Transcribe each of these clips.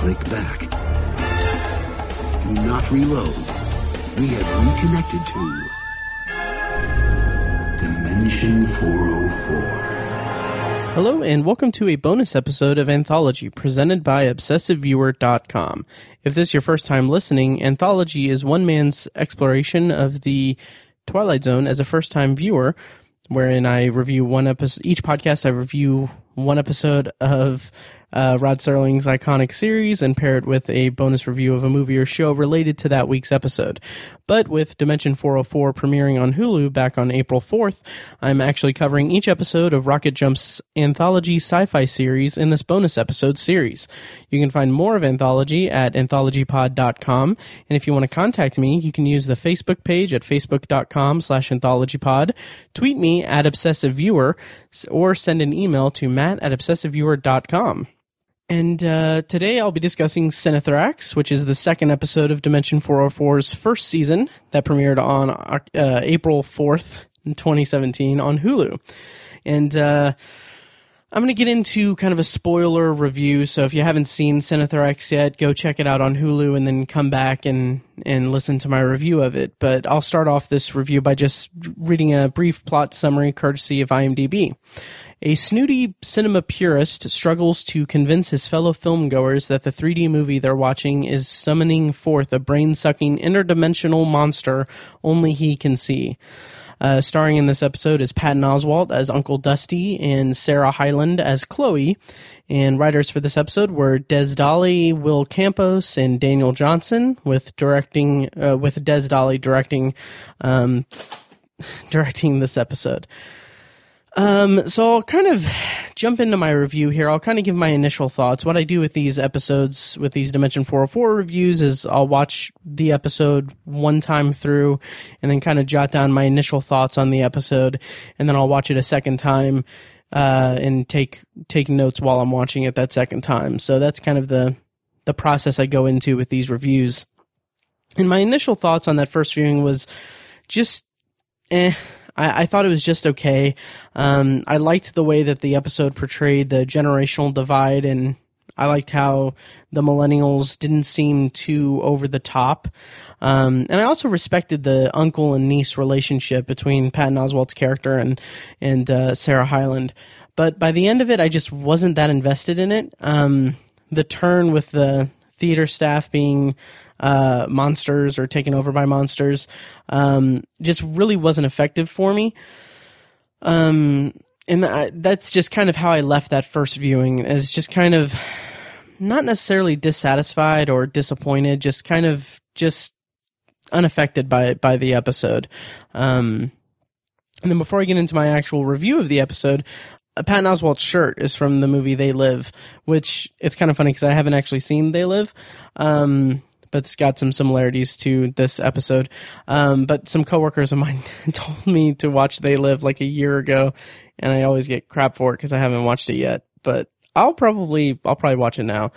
click back. Do not reload. We have reconnected to Dimension 404. Hello, and welcome to a bonus episode of Anthology presented by ObsessiveViewer.com. If this is your first time listening, Anthology is one man's exploration of the Twilight Zone as a first time viewer, wherein I review one episode, each podcast I review one episode of uh, Rod Serling's iconic series and pair it with a bonus review of a movie or show related to that week's episode. But with Dimension 404 premiering on Hulu back on April 4th, I'm actually covering each episode of Rocket Jump's anthology sci fi series in this bonus episode series. You can find more of Anthology at anthologypod.com. And if you want to contact me, you can use the Facebook page at facebook.com slash anthologypod, tweet me at obsessiveviewer, or send an email to matt at obsessiveviewer.com. And uh, today I'll be discussing Cinethrax, which is the second episode of Dimension 404's first season that premiered on uh, April 4th, 2017 on Hulu. And uh, I'm going to get into kind of a spoiler review. So if you haven't seen Cinethrax yet, go check it out on Hulu and then come back and, and listen to my review of it. But I'll start off this review by just reading a brief plot summary courtesy of IMDb. A snooty cinema purist struggles to convince his fellow filmgoers that the 3D movie they're watching is summoning forth a brain sucking interdimensional monster only he can see. Uh, starring in this episode is Patton Oswalt as Uncle Dusty and Sarah Hyland as Chloe. And writers for this episode were Des Dolly, Will Campos, and Daniel Johnson, with directing uh, with Des Dolly directing um, directing this episode. Um, so I'll kind of jump into my review here. I'll kind of give my initial thoughts. What I do with these episodes, with these Dimension 404 reviews, is I'll watch the episode one time through and then kind of jot down my initial thoughts on the episode, and then I'll watch it a second time uh, and take take notes while I'm watching it that second time. So that's kind of the the process I go into with these reviews. And my initial thoughts on that first viewing was just eh I, I thought it was just okay. Um, I liked the way that the episode portrayed the generational divide, and I liked how the millennials didn't seem too over the top. Um, and I also respected the uncle and niece relationship between Patton Oswalt's character and and uh, Sarah Hyland. But by the end of it, I just wasn't that invested in it. Um, the turn with the theater staff being uh, monsters or taken over by monsters um, just really wasn't effective for me. Um, and I, that's just kind of how I left that first viewing, as just kind of not necessarily dissatisfied or disappointed, just kind of just unaffected by by the episode. Um, and then before I get into my actual review of the episode, a Patton Oswalt shirt is from the movie They Live, which it's kind of funny because I haven't actually seen They Live. Um, but it's got some similarities to this episode. Um, but some coworkers of mine told me to watch They Live like a year ago, and I always get crap for it because I haven't watched it yet. But I'll probably I'll probably watch it now.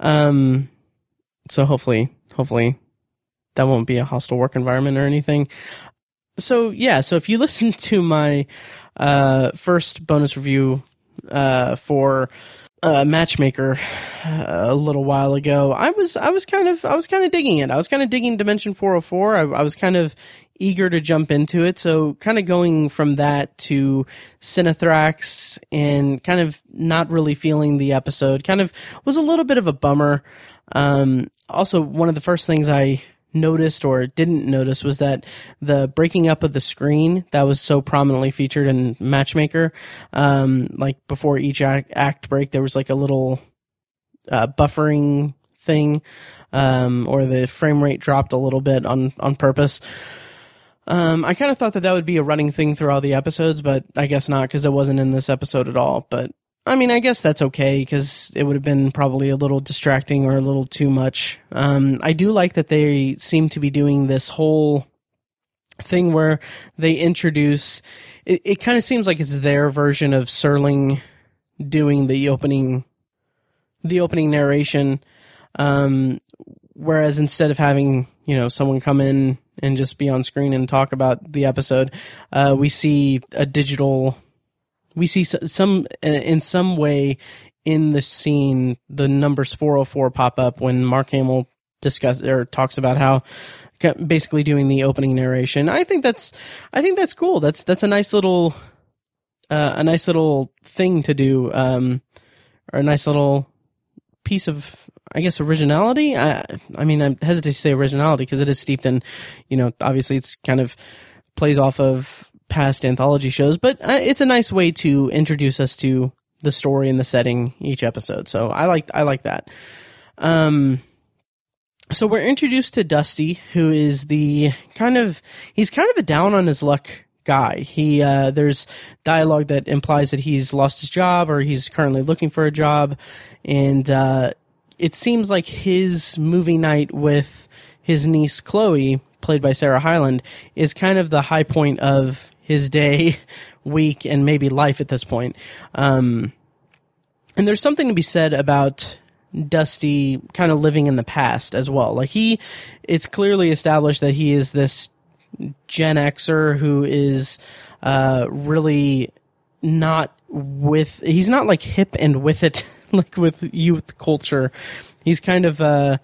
Um, so hopefully, hopefully that won't be a hostile work environment or anything. So yeah, so if you listen to my uh, first bonus review uh, for uh, Matchmaker a little while ago, I was I was kind of I was kind of digging it. I was kind of digging Dimension 404. I, I was kind of eager to jump into it. So kind of going from that to Cinethrax and kind of not really feeling the episode kind of was a little bit of a bummer. Um, also, one of the first things I noticed or didn't notice was that the breaking up of the screen that was so prominently featured in Matchmaker, um, like before each act, act, break, there was like a little uh, buffering thing, um, or the frame rate dropped a little bit on on purpose. Um, I kind of thought that that would be a running thing through all the episodes, but I guess not because it wasn't in this episode at all. But I mean, I guess that's okay because it would have been probably a little distracting or a little too much. Um, I do like that they seem to be doing this whole thing where they introduce. It, it kind of seems like it's their version of Serling doing the opening, the opening narration. Um, whereas instead of having you know someone come in and just be on screen and talk about the episode, uh, we see a digital we see some in some way in the scene the numbers 404 pop up when Mark Hamill discuss or talks about how basically doing the opening narration. I think that's I think that's cool. That's that's a nice little uh, a nice little thing to do um, or a nice little piece of I guess originality. I I mean I hesitate to say originality because it is steeped in you know obviously it's kind of plays off of past anthology shows, but uh, it's a nice way to introduce us to the story and the setting each episode. So I like I like that. Um so we're introduced to Dusty, who is the kind of he's kind of a down on his luck guy. He uh, there's dialogue that implies that he's lost his job or he's currently looking for a job, and uh, it seems like his movie night with his niece Chloe, played by Sarah Hyland, is kind of the high point of his day, week, and maybe life at this point. Um, and there's something to be said about Dusty kind of living in the past as well. Like he, it's clearly established that he is this Gen Xer who is uh, really not with. He's not like hip and with it, like with youth culture. He's kind of. Uh,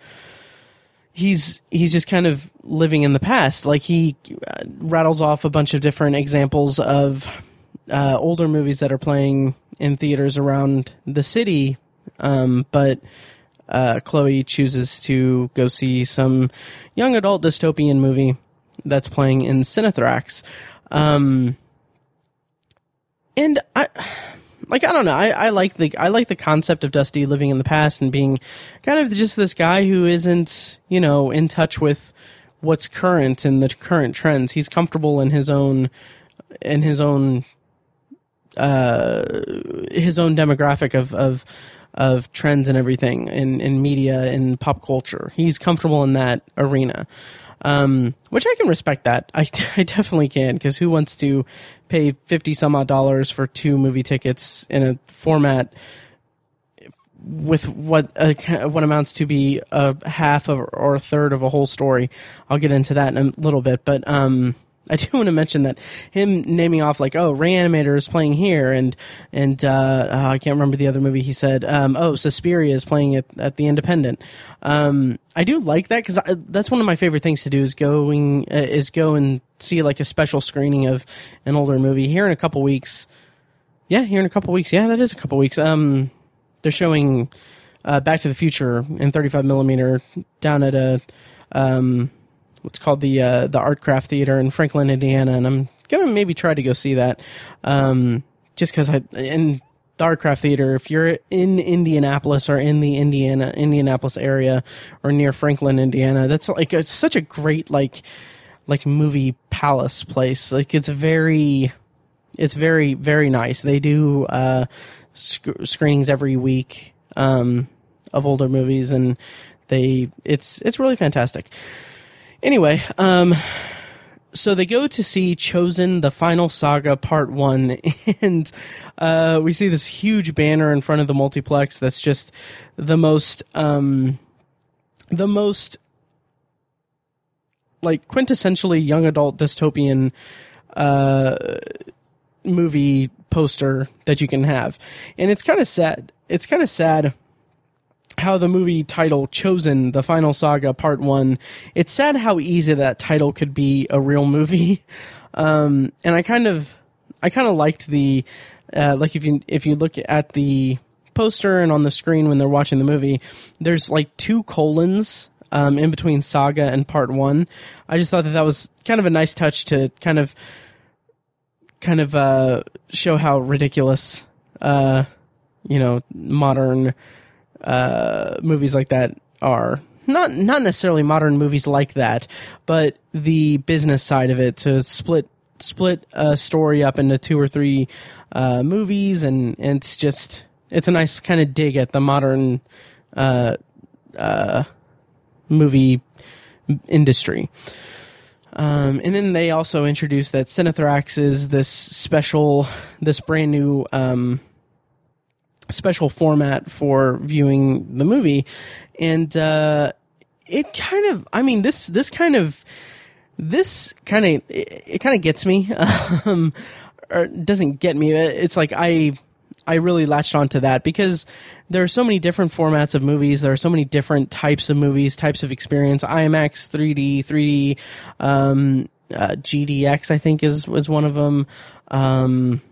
he's he's just kind of living in the past. Like he uh, rattles off a bunch of different examples of uh, older movies that are playing in theaters around the city um, but uh, Chloe chooses to go see some young adult dystopian movie that's playing in Cinethrax. Um, and like, I don't know. I, I like the, I like the concept of Dusty living in the past and being kind of just this guy who isn't, you know, in touch with what's current and the current trends. He's comfortable in his own, in his own, uh, his own demographic of, of, of trends and everything in, in media and pop culture. He's comfortable in that arena. Um, which I can respect that. I, I definitely can because who wants to pay 50 some odd dollars for two movie tickets in a format with what uh, what amounts to be a half of, or a third of a whole story. I'll get into that in a little bit, but um, I do want to mention that him naming off like, oh, Reanimator is playing here, and and uh, oh, I can't remember the other movie he said. Um, oh, Suspiria is playing at, at the Independent. Um, I do like that because that's one of my favorite things to do is going uh, is go and see like a special screening of an older movie here in a couple weeks. Yeah, here in a couple weeks. Yeah, that is a couple weeks. Um, they're showing uh, Back to the Future in 35 millimeter down at a um what's called the uh, the Artcraft Theater in Franklin, Indiana, and I'm gonna maybe try to go see that. Um, just because I in the Artcraft Theater, if you're in Indianapolis or in the Indiana Indianapolis area or near Franklin, Indiana, that's like it's such a great like like movie palace place. Like it's very it's very very nice. They do uh, sc- screenings every week um, of older movies, and they it's it's really fantastic. Anyway, um, so they go to see Chosen, the final saga, part one, and uh, we see this huge banner in front of the multiplex that's just the most, um, the most like quintessentially young adult dystopian uh, movie poster that you can have, and it's kind of sad. It's kind of sad how the movie title chosen the final saga part one it's sad how easy that title could be a real movie. Um, and i kind of i kind of liked the uh, like if you if you look at the poster and on the screen when they're watching the movie there's like two colons um, in between saga and part one. I just thought that that was kind of a nice touch to kind of kind of uh, show how ridiculous uh, you know modern uh, movies like that are not not necessarily modern movies like that, but the business side of it to split split a story up into two or three uh, movies, and, and, it's just it's a nice kind of dig at the modern uh, uh, movie industry. Um, and then they also introduced that Cinethrax is this special, this brand new um, special format for viewing the movie, and uh, it kind of, I mean, this this kind of this kind of it, it kind of gets me, um, or doesn't get me. It's like I I really latched onto that because there are so many different formats of movies. There are so many different types of movies, types of experience. IMAX, 3D, 3D, um, uh, GDX, I think is was one of them. Um,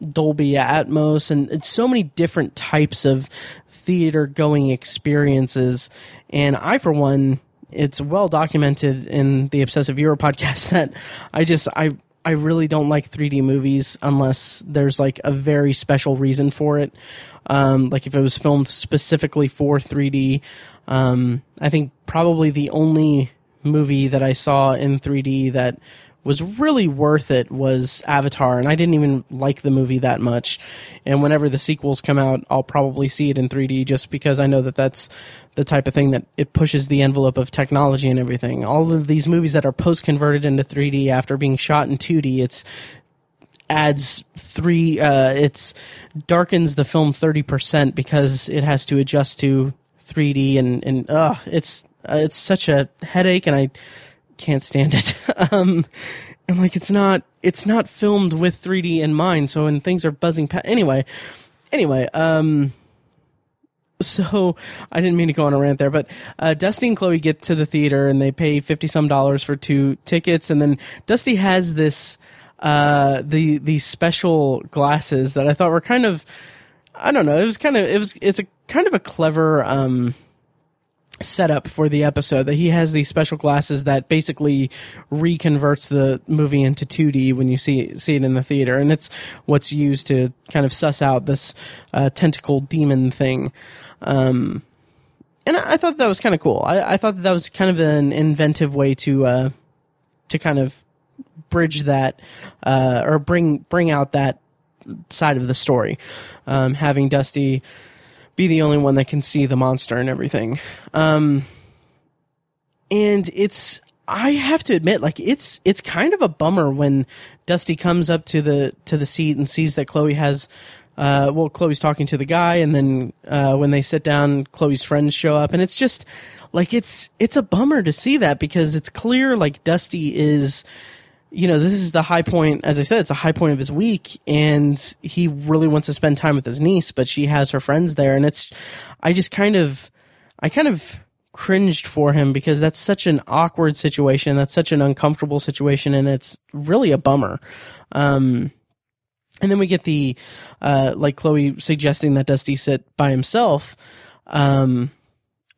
Dolby Atmos, and so many different types of theater going experiences. And I, for one, it's well documented in the Obsessive Viewer podcast that I just I I really don't like 3D movies unless there's like a very special reason for it. Um, like if it was filmed specifically for 3D. Um, I think probably the only movie that I saw in 3D that was really worth it was Avatar, and I didn't even like the movie that much. And whenever the sequels come out, I'll probably see it in 3D just because I know that that's the type of thing that it pushes the envelope of technology and everything. All of these movies that are post converted into 3D after being shot in 2D, it's adds three uh it's darkens the film 30% because it has to adjust to 3D and and uh it's uh, it's such a headache and I can't stand it. um, and like it's not it's not filmed with 3D in mind. So when things are buzzing past, anyway, anyway, um, so I didn't mean to go on a rant there, but uh, Dusty and Chloe get to the theater and they pay fifty some dollars for two tickets, and then Dusty has this uh, the these special glasses that I thought were kind of I don't know it was kind of it was it's a kind of a clever um setup for the episode that he has these special glasses that basically reconverts the movie into 2D when you see see it in the theater, and it's what's used to kind of suss out this uh, tentacle demon thing. Um, and I, thought that was kind of cool. I, I, thought that, that was kind of an inventive way to uh, to kind of bridge that uh, or bring bring out that side of the story. Um, having Dusty be the only one that can see the monster and everything. Um, and it's I have to admit, like it's it's kind of a bummer when Dusty comes up to the to the seat and sees that Chloe has. Uh, well, Chloe's talking to the guy, and then uh, when they sit down, Chloe's friends show up, and it's just like it's it's a bummer to see that because it's clear like Dusty is you know, this is the high point. As I said, it's a high point of his week, and he really wants to spend time with his niece, but she has her friends there, and it's. I just kind of, I kind of cringed for him because that's such an awkward situation. That's such an uncomfortable situation, and it's really a bummer. Um, and then we get the, uh, like Chloe suggesting that Dusty sit by himself, um,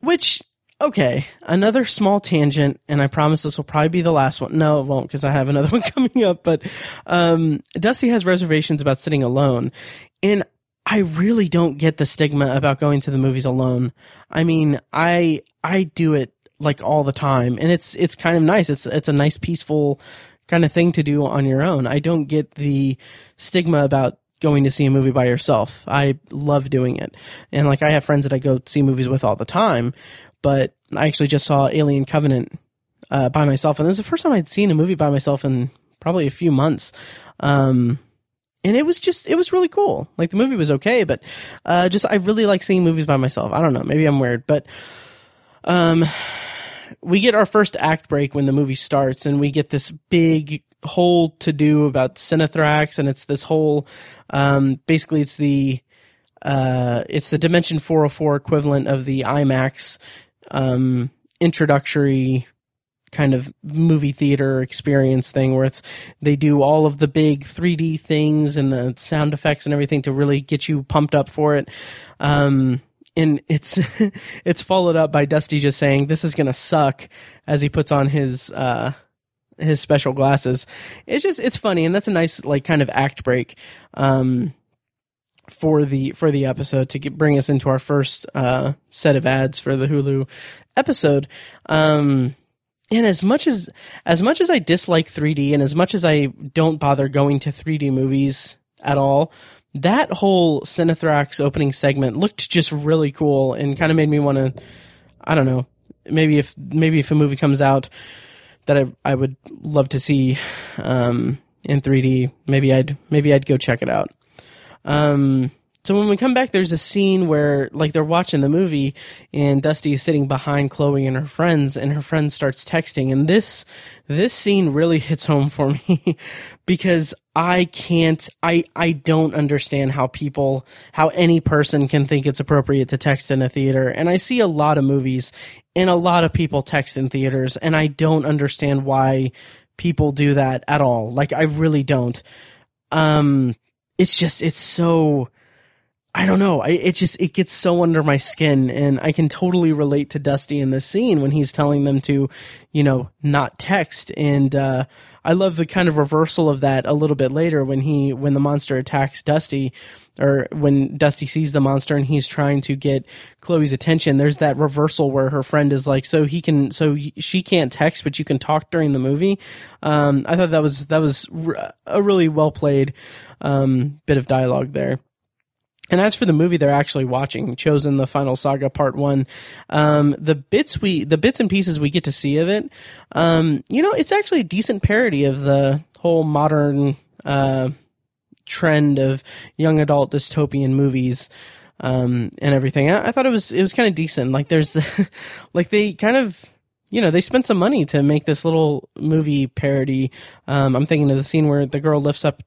which Okay, another small tangent, and I promise this will probably be the last one. No, it won't because I have another one coming up. But um, Dusty has reservations about sitting alone, and I really don't get the stigma about going to the movies alone. I mean, I I do it like all the time, and it's it's kind of nice. It's it's a nice, peaceful kind of thing to do on your own. I don't get the stigma about going to see a movie by yourself. I love doing it. And like I have friends that I go see movies with all the time, but I actually just saw Alien Covenant uh, by myself, and it was the first time I'd seen a movie by myself in probably a few months. Um, and it was just it was really cool. Like the movie was okay, but uh, just I really like seeing movies by myself. I don't know, maybe I'm weird, but um, we get our first act break when the movie starts, and we get this big whole to do about Cinethrax, and it's this whole um, basically it's the uh, it's the Dimension 404 equivalent of the IMAX um, introductory kind of movie theater experience thing where it's they do all of the big 3D things and the sound effects and everything to really get you pumped up for it. Um, and it's it's followed up by Dusty just saying this is gonna suck as he puts on his uh, his special glasses. It's just it's funny and that's a nice like kind of act break. Um, for the for the episode to get, bring us into our first uh, set of ads for the Hulu episode. Um, and as much as as much as I dislike 3D, and as much as I don't bother going to 3D movies at all, that whole Cinethrax opening segment looked just really cool and kind of made me want to. I don't know. Maybe if maybe if a movie comes out that I I would love to see um, in 3D, maybe I'd maybe I'd go check it out. Um, so when we come back, there's a scene where like they're watching the movie and Dusty is sitting behind Chloe and her friends and her friend starts texting. And this, this scene really hits home for me because I can't, I, I don't understand how people, how any person can think it's appropriate to text in a theater. And I see a lot of movies and a lot of people text in theaters and I don't understand why people do that at all. Like I really don't. Um, it's just, it's so, I don't know. I, it just it gets so under my skin, and I can totally relate to Dusty in this scene when he's telling them to, you know, not text. And uh, I love the kind of reversal of that a little bit later when he when the monster attacks Dusty, or when Dusty sees the monster and he's trying to get Chloe's attention. There's that reversal where her friend is like, "So he can, so she can't text, but you can talk during the movie." Um, I thought that was that was a really well played um, bit of dialogue there. And as for the movie they're actually watching, Chosen the Final Saga Part One, um, the bits we the bits and pieces we get to see of it, um, you know, it's actually a decent parody of the whole modern uh, trend of young adult dystopian movies. Um, and everything. I, I, thought it was it was kind of decent. Like there's the like they kind of you know they spent some money to make this little movie parody. Um, I'm thinking of the scene where the girl lifts up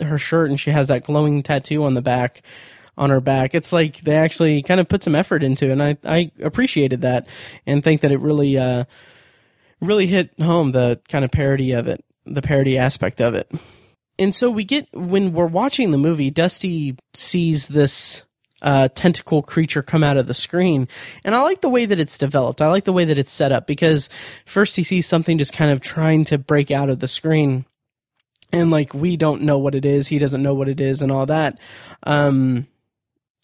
her shirt and she has that glowing tattoo on the back on her back. It's like they actually kind of put some effort into it, and I, I appreciated that and think that it really, uh, really hit home the kind of parody of it, the parody aspect of it. And so we get, when we're watching the movie, Dusty sees this uh, tentacle creature come out of the screen. And I like the way that it's developed. I like the way that it's set up because first he sees something just kind of trying to break out of the screen. And like, we don't know what it is. He doesn't know what it is and all that. Um,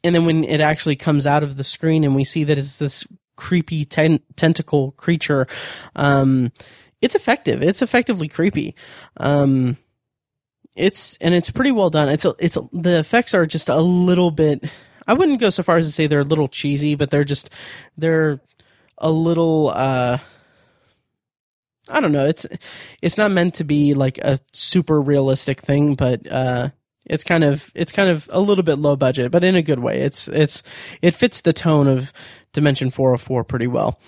and then when it actually comes out of the screen and we see that it's this creepy ten- tentacle creature, um, it's effective. It's effectively creepy. Um, it's and it's pretty well done. It's a, it's a, the effects are just a little bit. I wouldn't go so far as to say they're a little cheesy, but they're just they're a little. Uh, I don't know. It's it's not meant to be like a super realistic thing, but uh, it's kind of it's kind of a little bit low budget, but in a good way. It's it's it fits the tone of Dimension 404 pretty well.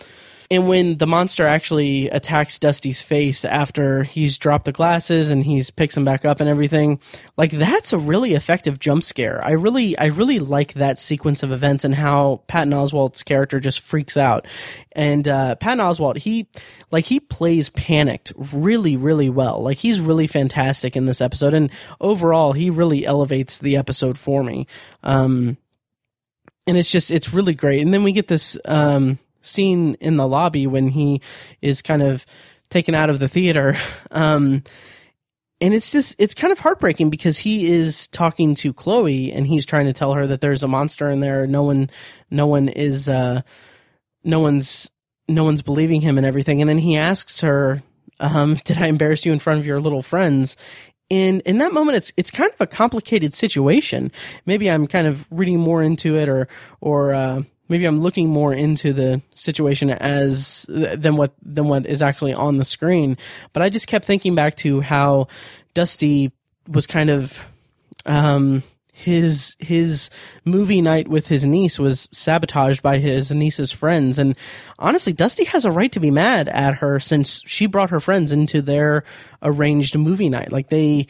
And when the monster actually attacks Dusty's face after he's dropped the glasses and he's picks them back up and everything, like that's a really effective jump scare. I really, I really like that sequence of events and how Patton Oswalt's character just freaks out. And uh, Patton Oswalt, he like he plays panicked really, really well. Like he's really fantastic in this episode, and overall, he really elevates the episode for me. Um, and it's just it's really great. And then we get this um scene in the lobby when he is kind of taken out of the theater. Um, and it's just it's kind of heartbreaking because he is talking to Chloe and he's trying to tell her that there's a monster in there. No one, no one is, uh, no one's, no one's believing him and everything. And then he asks her, um, "Did I embarrass you in front of your little friends?" And in that moment, it's it's kind of a complicated situation. Maybe I'm kind of reading more into it, or or uh, maybe I'm looking more into the situation as than what than what is actually on the screen. But I just kept thinking back to how Dusty was kind of um, his his movie night with his niece was sabotaged by his niece's friends and honestly Dusty has a right to be mad at her since she brought her friends into their arranged movie night like they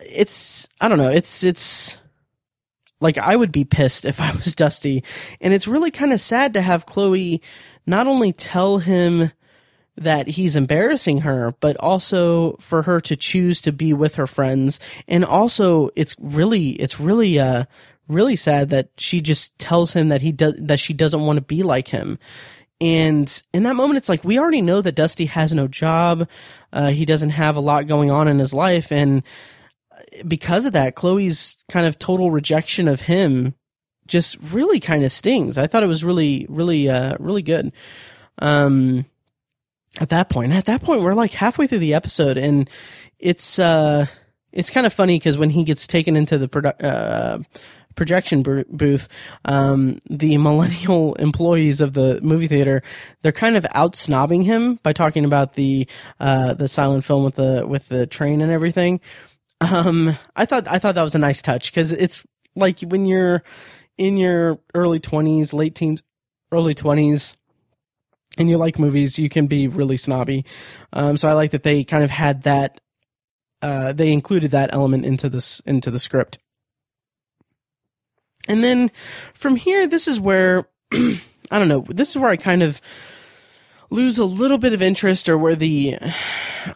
it's I don't know it's it's like I would be pissed if I was Dusty. And it's really kind of sad to have Chloe not only tell him that he's embarrassing her, but also for her to choose to be with her friends. And also it's really, it's really, uh, really sad that she just tells him that he does, that she doesn't want to be like him. And in that moment, it's like, we already know that Dusty has no job. Uh, he doesn't have a lot going on in his life. And, because of that, Chloe's kind of total rejection of him just really kind of stings. I thought it was really, really, uh, really good. Um, at that point, at that point, we're like halfway through the episode and it's, uh, it's kind of funny because when he gets taken into the uh, projection booth, um, the millennial employees of the movie theater, they're kind of out snobbing him by talking about the, uh, the silent film with the, with the train and everything. Um, I thought I thought that was a nice touch because it's like when you're in your early 20s, late teens, early 20s, and you like movies, you can be really snobby. Um, so I like that they kind of had that. Uh, they included that element into this into the script. And then from here, this is where I don't know. This is where I kind of lose a little bit of interest, or where the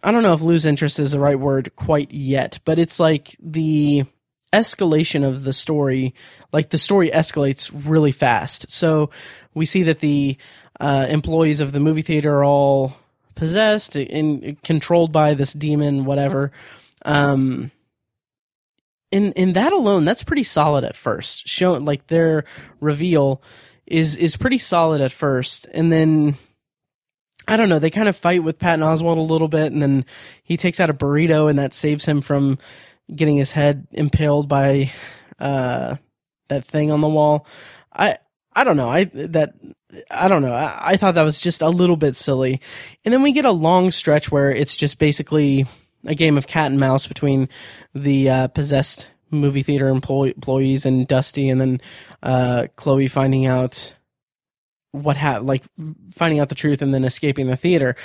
I don't know if lose interest is the right word quite yet, but it's like the escalation of the story, like the story escalates really fast. So we see that the uh, employees of the movie theater are all possessed and controlled by this demon, whatever. Um, in in that alone, that's pretty solid at first. Show like their reveal is is pretty solid at first, and then I don't know. They kind of fight with Patton Oswalt a little bit, and then he takes out a burrito, and that saves him from getting his head impaled by uh, that thing on the wall. I I don't know. I that I don't know. I, I, thought that was just a little bit silly. And then we get a long stretch where it's just basically a game of cat and mouse between the uh, possessed movie theater employees and Dusty, and then uh, Chloe finding out what ha- like finding out the truth and then escaping the theater.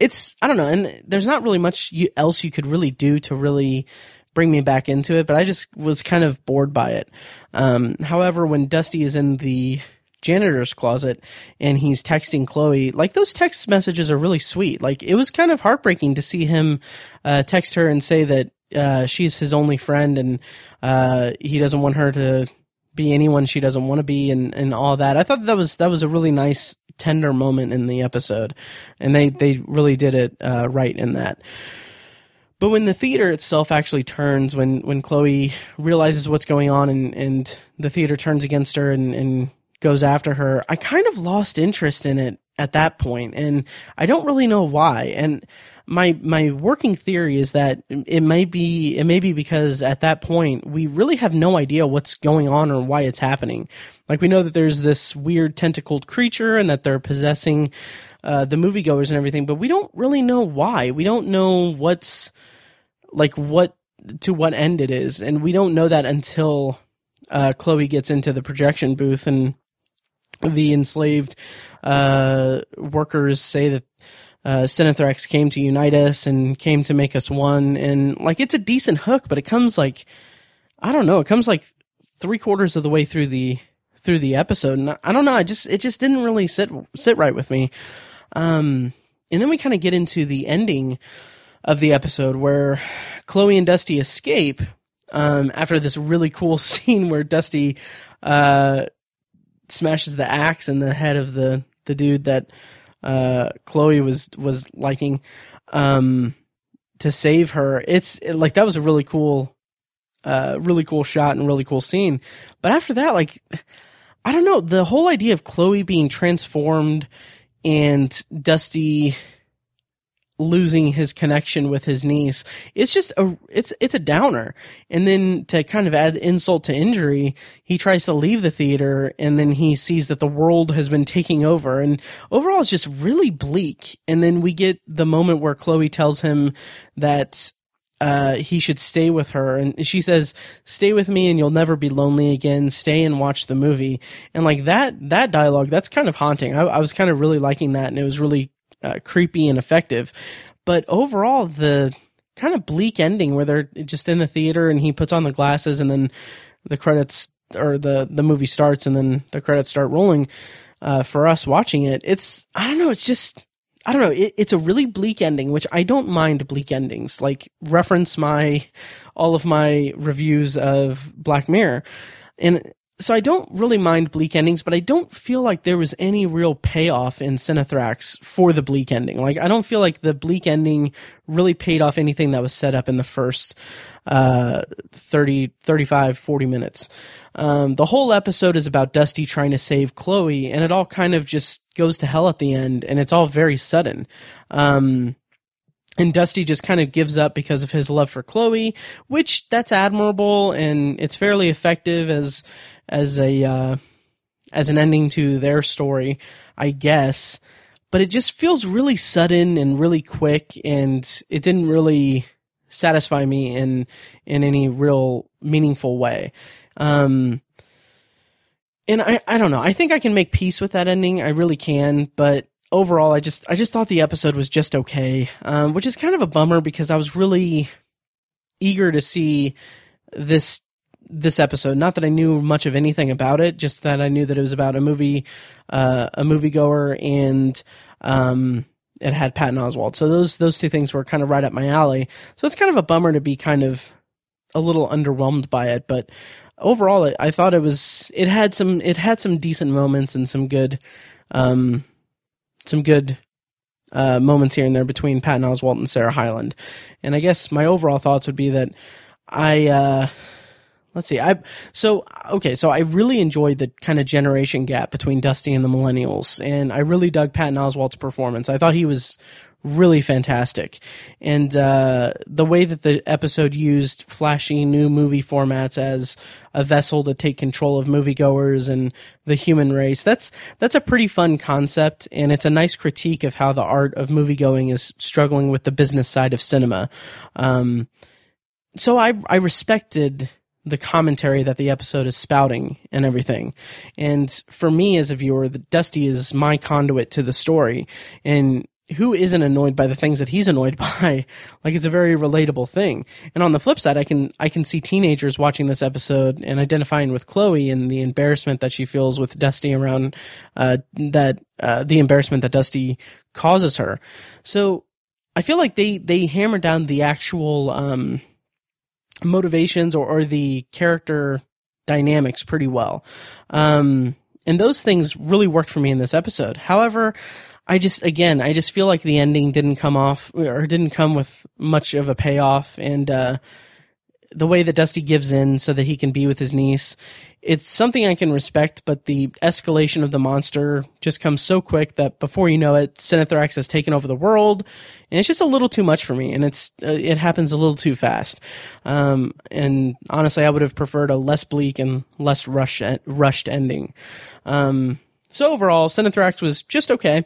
It's I don't know, and there's not really much you, else you could really do to really bring me back into it, but I just was kind of bored by it. Um, however, when Dusty is in the janitor's closet and he's texting Chloe, like those text messages are really sweet. Like it was kind of heartbreaking to see him uh, text her and say that uh, she's his only friend and uh, he doesn't want her to be anyone she doesn't want to be and, and all that. I thought that was that was a really nice tender moment in the episode, and they they really did it uh, right in that. But when the theater itself actually turns, when when Chloe realizes what's going on and, and the theater turns against her and, and goes after her, I kind of lost interest in it at that point, and I don't really know why. And my my working theory is that it may be it may be because at that point we really have no idea what's going on or why it's happening. Like we know that there's this weird tentacled creature and that they're possessing uh, the moviegoers and everything, but we don't really know why. We don't know what's like what to what end it is, and we don't know that until uh, Chloe gets into the projection booth and the enslaved uh, workers say that uh, Cinethrax came to unite us and came to make us one, and like it's a decent hook, but it comes like I don't know, it comes like three quarters of the way through the through the episode, and I don't know, I just it just didn't really sit sit right with me. Um, and then we kind of get into the ending of the episode where Chloe and Dusty escape um, after this really cool scene where Dusty uh, smashes the axe in the head of the the dude that uh, Chloe was was liking um, to save her. It's it, like that was a really cool, uh, really cool shot and really cool scene. But after that, like I don't know, the whole idea of Chloe being transformed and Dusty losing his connection with his niece. It's just a it's it's a downer. And then to kind of add insult to injury, he tries to leave the theater and then he sees that the world has been taking over and overall it's just really bleak. And then we get the moment where Chloe tells him that uh, he should stay with her. And she says, stay with me and you'll never be lonely again. Stay and watch the movie. And like that, that dialogue, that's kind of haunting. I, I was kind of really liking that and it was really uh, creepy and effective. But overall, the kind of bleak ending where they're just in the theater and he puts on the glasses and then the credits or the the movie starts and then the credits start rolling uh, for us watching it. It's I don't know. It's just I don't know. It, it's a really bleak ending, which I don't mind bleak endings. Like reference my all of my reviews of Black Mirror, and so I don't really mind bleak endings, but I don't feel like there was any real payoff in Cinethrax for the bleak ending. Like I don't feel like the bleak ending really paid off anything that was set up in the first uh 30 35 40 minutes. Um, the whole episode is about Dusty trying to save Chloe and it all kind of just goes to hell at the end and it's all very sudden. Um, and Dusty just kind of gives up because of his love for Chloe, which that's admirable and it's fairly effective as as a uh, as an ending to their story, I guess. But it just feels really sudden and really quick, and it didn't really satisfy me in in any real meaningful way. Um, and I, I don't know. I think I can make peace with that ending. I really can. But overall, I just, I just thought the episode was just okay. Um, which is kind of a bummer because I was really eager to see this, this episode. Not that I knew much of anything about it, just that I knew that it was about a movie, uh, a moviegoer and, um, it had Patton Oswalt. So those, those two things were kind of right up my alley. So it's kind of a bummer to be kind of a little underwhelmed by it, but overall, I thought it was it had some it had some decent moments and some good, um, some good uh, moments here and there between Patton Oswalt and Sarah Hyland. And I guess my overall thoughts would be that I uh, let's see, I so okay, so I really enjoyed the kind of generation gap between Dusty and the Millennials, and I really dug Patton Oswalt's performance. I thought he was really fantastic. And uh, the way that the episode used flashy new movie formats as a vessel to take control of moviegoers and the human race, that's that's a pretty fun concept, and it's a nice critique of how the art of moviegoing is struggling with the business side of cinema. Um, so I I respected the commentary that the episode is spouting and everything. And for me as a viewer, the Dusty is my conduit to the story. And who isn't annoyed by the things that he's annoyed by? like it's a very relatable thing. And on the flip side, I can I can see teenagers watching this episode and identifying with Chloe and the embarrassment that she feels with Dusty around uh, that uh, the embarrassment that Dusty causes her. So I feel like they they hammer down the actual um, motivations or, or the character dynamics pretty well. Um, and those things really worked for me in this episode. However, I just again, I just feel like the ending didn't come off or didn't come with much of a payoff, and uh, the way that Dusty gives in so that he can be with his niece, it's something I can respect. But the escalation of the monster just comes so quick that before you know it, Cinethrax has taken over the world, and it's just a little too much for me, and it's uh, it happens a little too fast. Um, and honestly, I would have preferred a less bleak and less rush rushed ending. Um, so overall, Cinethrax was just okay.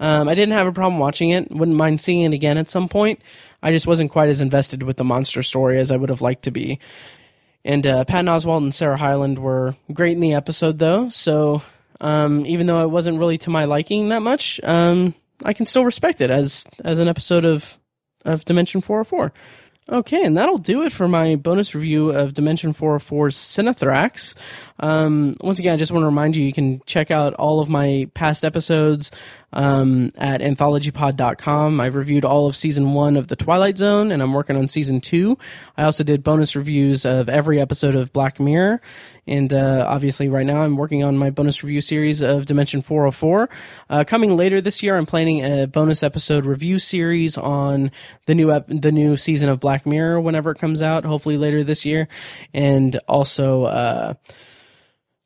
Um, I didn't have a problem watching it. Wouldn't mind seeing it again at some point. I just wasn't quite as invested with the monster story as I would have liked to be. And uh, Patton Oswalt and Sarah Hyland were great in the episode, though. So um, even though it wasn't really to my liking that much, um, I can still respect it as as an episode of of Dimension 404. Okay, and that'll do it for my bonus review of Dimension 404's Cinethrax. Um, once again, I just want to remind you, you can check out all of my past episodes um, at anthologypod.com. I've reviewed all of season one of The Twilight Zone, and I'm working on season two. I also did bonus reviews of every episode of Black Mirror, and uh, obviously, right now, I'm working on my bonus review series of Dimension 404. Uh, coming later this year, I'm planning a bonus episode review series on the new ep- the new season of Black Mirror whenever it comes out, hopefully later this year, and also. Uh,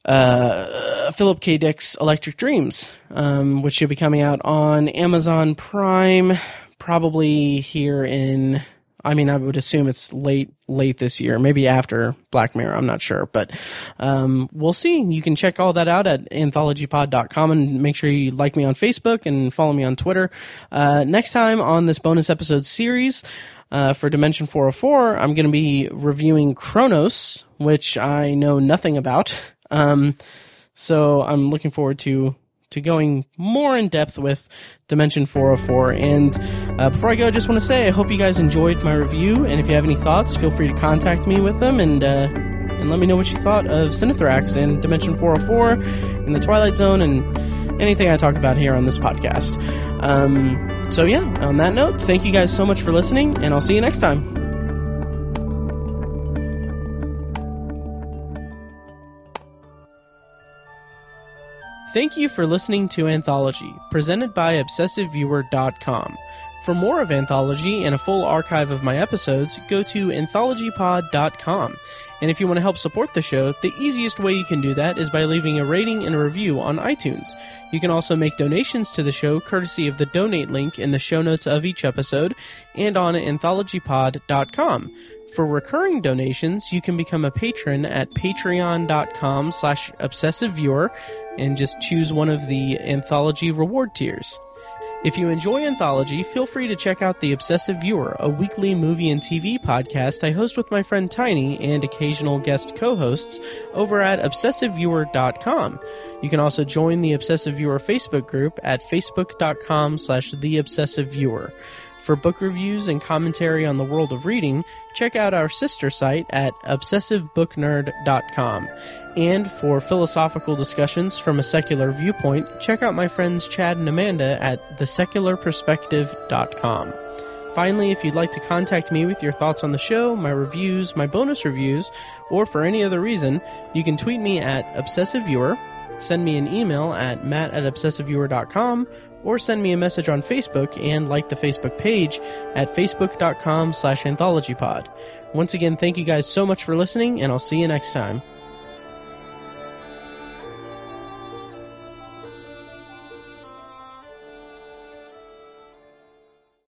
uh, Philip K. Dick's Electric Dreams, um, which should be coming out on Amazon Prime probably here in. I mean, I would assume it's late, late this year, maybe after Black Mirror. I'm not sure, but um, we'll see. You can check all that out at anthologypod.com and make sure you like me on Facebook and follow me on Twitter. Uh, next time on this bonus episode series, uh, for Dimension 404, I'm going to be reviewing Chronos, which I know nothing about. Um, so I'm looking forward to to going more in depth with Dimension 404. And uh, before I go, I just want to say I hope you guys enjoyed my review. And if you have any thoughts, feel free to contact me with them and uh, and let me know what you thought of Cinethrax and Dimension 404 and the Twilight Zone and anything I talk about here on this podcast. Um, so yeah, on that note, thank you guys so much for listening, and I'll see you next time. Thank you for listening to Anthology, presented by ObsessiveViewer.com. For more of Anthology and a full archive of my episodes, go to AnthologyPod.com. And if you want to help support the show, the easiest way you can do that is by leaving a rating and a review on iTunes. You can also make donations to the show courtesy of the donate link in the show notes of each episode and on AnthologyPod.com. For recurring donations, you can become a patron at patreon.com slash obsessiveviewer and just choose one of the anthology reward tiers. If you enjoy Anthology, feel free to check out The Obsessive Viewer, a weekly movie and TV podcast I host with my friend Tiny and occasional guest co hosts over at obsessiveviewer.com. You can also join the Obsessive Viewer Facebook group at facebook.com slash The Obsessive Viewer. For book reviews and commentary on the world of reading, check out our sister site at obsessivebooknerd.com. And for philosophical discussions from a secular viewpoint, check out my friends Chad and Amanda at thesecularperspective.com. Finally, if you'd like to contact me with your thoughts on the show, my reviews, my bonus reviews, or for any other reason, you can tweet me at obsessiveviewer, send me an email at matt at obsessiveviewer.com, or send me a message on Facebook and like the Facebook page at facebook.com slash anthologypod. Once again, thank you guys so much for listening, and I'll see you next time.